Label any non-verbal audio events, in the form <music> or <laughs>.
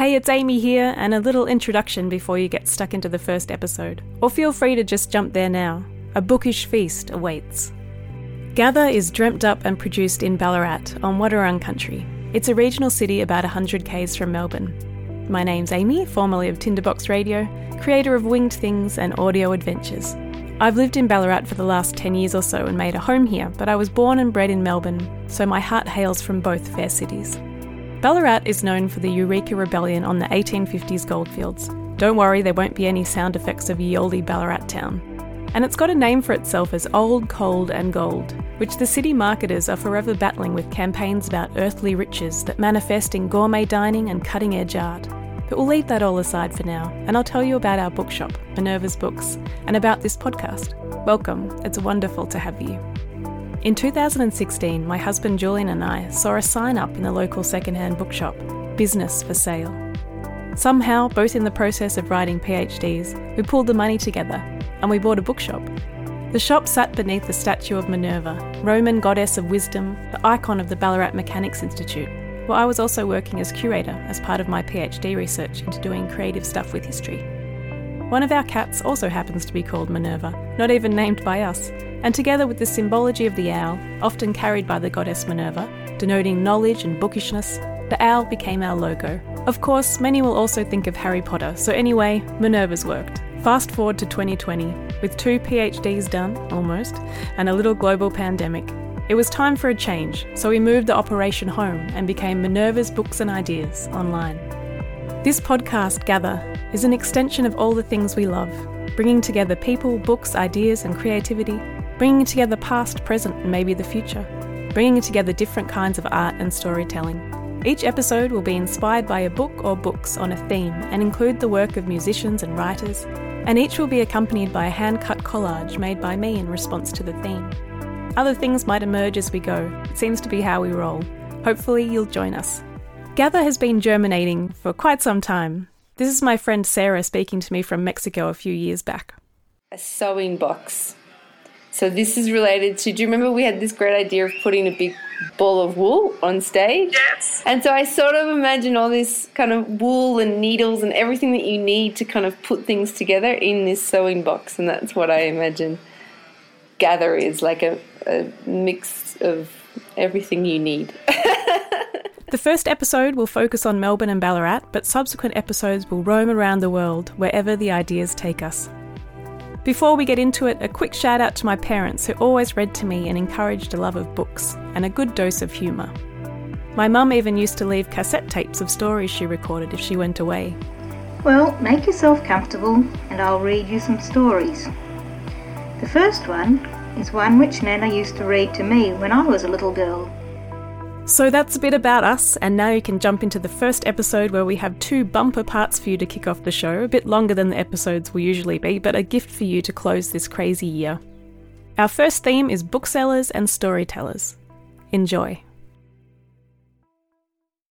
Hey, it's Amy here, and a little introduction before you get stuck into the first episode. Or feel free to just jump there now. A bookish feast awaits. Gather is dreamt up and produced in Ballarat on Wadawurrung country. It's a regional city about 100 k's from Melbourne. My name's Amy, formerly of Tinderbox Radio, creator of Winged Things and Audio Adventures. I've lived in Ballarat for the last 10 years or so and made a home here, but I was born and bred in Melbourne, so my heart hails from both fair cities. Ballarat is known for the Eureka Rebellion on the 1850s goldfields. Don't worry, there won't be any sound effects of ye olde Ballarat town. And it's got a name for itself as Old, Cold and Gold, which the city marketers are forever battling with campaigns about earthly riches that manifest in gourmet dining and cutting edge art. But we'll leave that all aside for now, and I'll tell you about our bookshop, Minerva's Books, and about this podcast. Welcome, it's wonderful to have you. In 2016, my husband Julian and I saw a sign up in the local secondhand bookshop Business for Sale. Somehow, both in the process of writing PhDs, we pulled the money together and we bought a bookshop. The shop sat beneath the statue of Minerva, Roman goddess of wisdom, the icon of the Ballarat Mechanics Institute, where I was also working as curator as part of my PhD research into doing creative stuff with history. One of our cats also happens to be called Minerva, not even named by us, and together with the symbology of the owl, often carried by the goddess Minerva, denoting knowledge and bookishness, the owl became our logo. Of course, many will also think of Harry Potter, so anyway, Minerva's worked. Fast forward to 2020, with two PhDs done, almost, and a little global pandemic. It was time for a change, so we moved the operation home and became Minerva's Books and Ideas online. This podcast, Gather, is an extension of all the things we love, bringing together people, books, ideas, and creativity, bringing together past, present, and maybe the future, bringing together different kinds of art and storytelling. Each episode will be inspired by a book or books on a theme and include the work of musicians and writers, and each will be accompanied by a hand cut collage made by me in response to the theme. Other things might emerge as we go, it seems to be how we roll. Hopefully, you'll join us. Gather has been germinating for quite some time. This is my friend Sarah speaking to me from Mexico a few years back. A sewing box. So this is related to. Do you remember we had this great idea of putting a big ball of wool on stage? Yes. And so I sort of imagine all this kind of wool and needles and everything that you need to kind of put things together in this sewing box, and that's what I imagine. Gather is like a, a mix of everything you need. <laughs> The first episode will focus on Melbourne and Ballarat, but subsequent episodes will roam around the world wherever the ideas take us. Before we get into it, a quick shout out to my parents who always read to me and encouraged a love of books and a good dose of humour. My mum even used to leave cassette tapes of stories she recorded if she went away. Well, make yourself comfortable and I'll read you some stories. The first one is one which Nana used to read to me when I was a little girl. So that's a bit about us, and now you can jump into the first episode where we have two bumper parts for you to kick off the show, a bit longer than the episodes will usually be, but a gift for you to close this crazy year. Our first theme is booksellers and storytellers. Enjoy.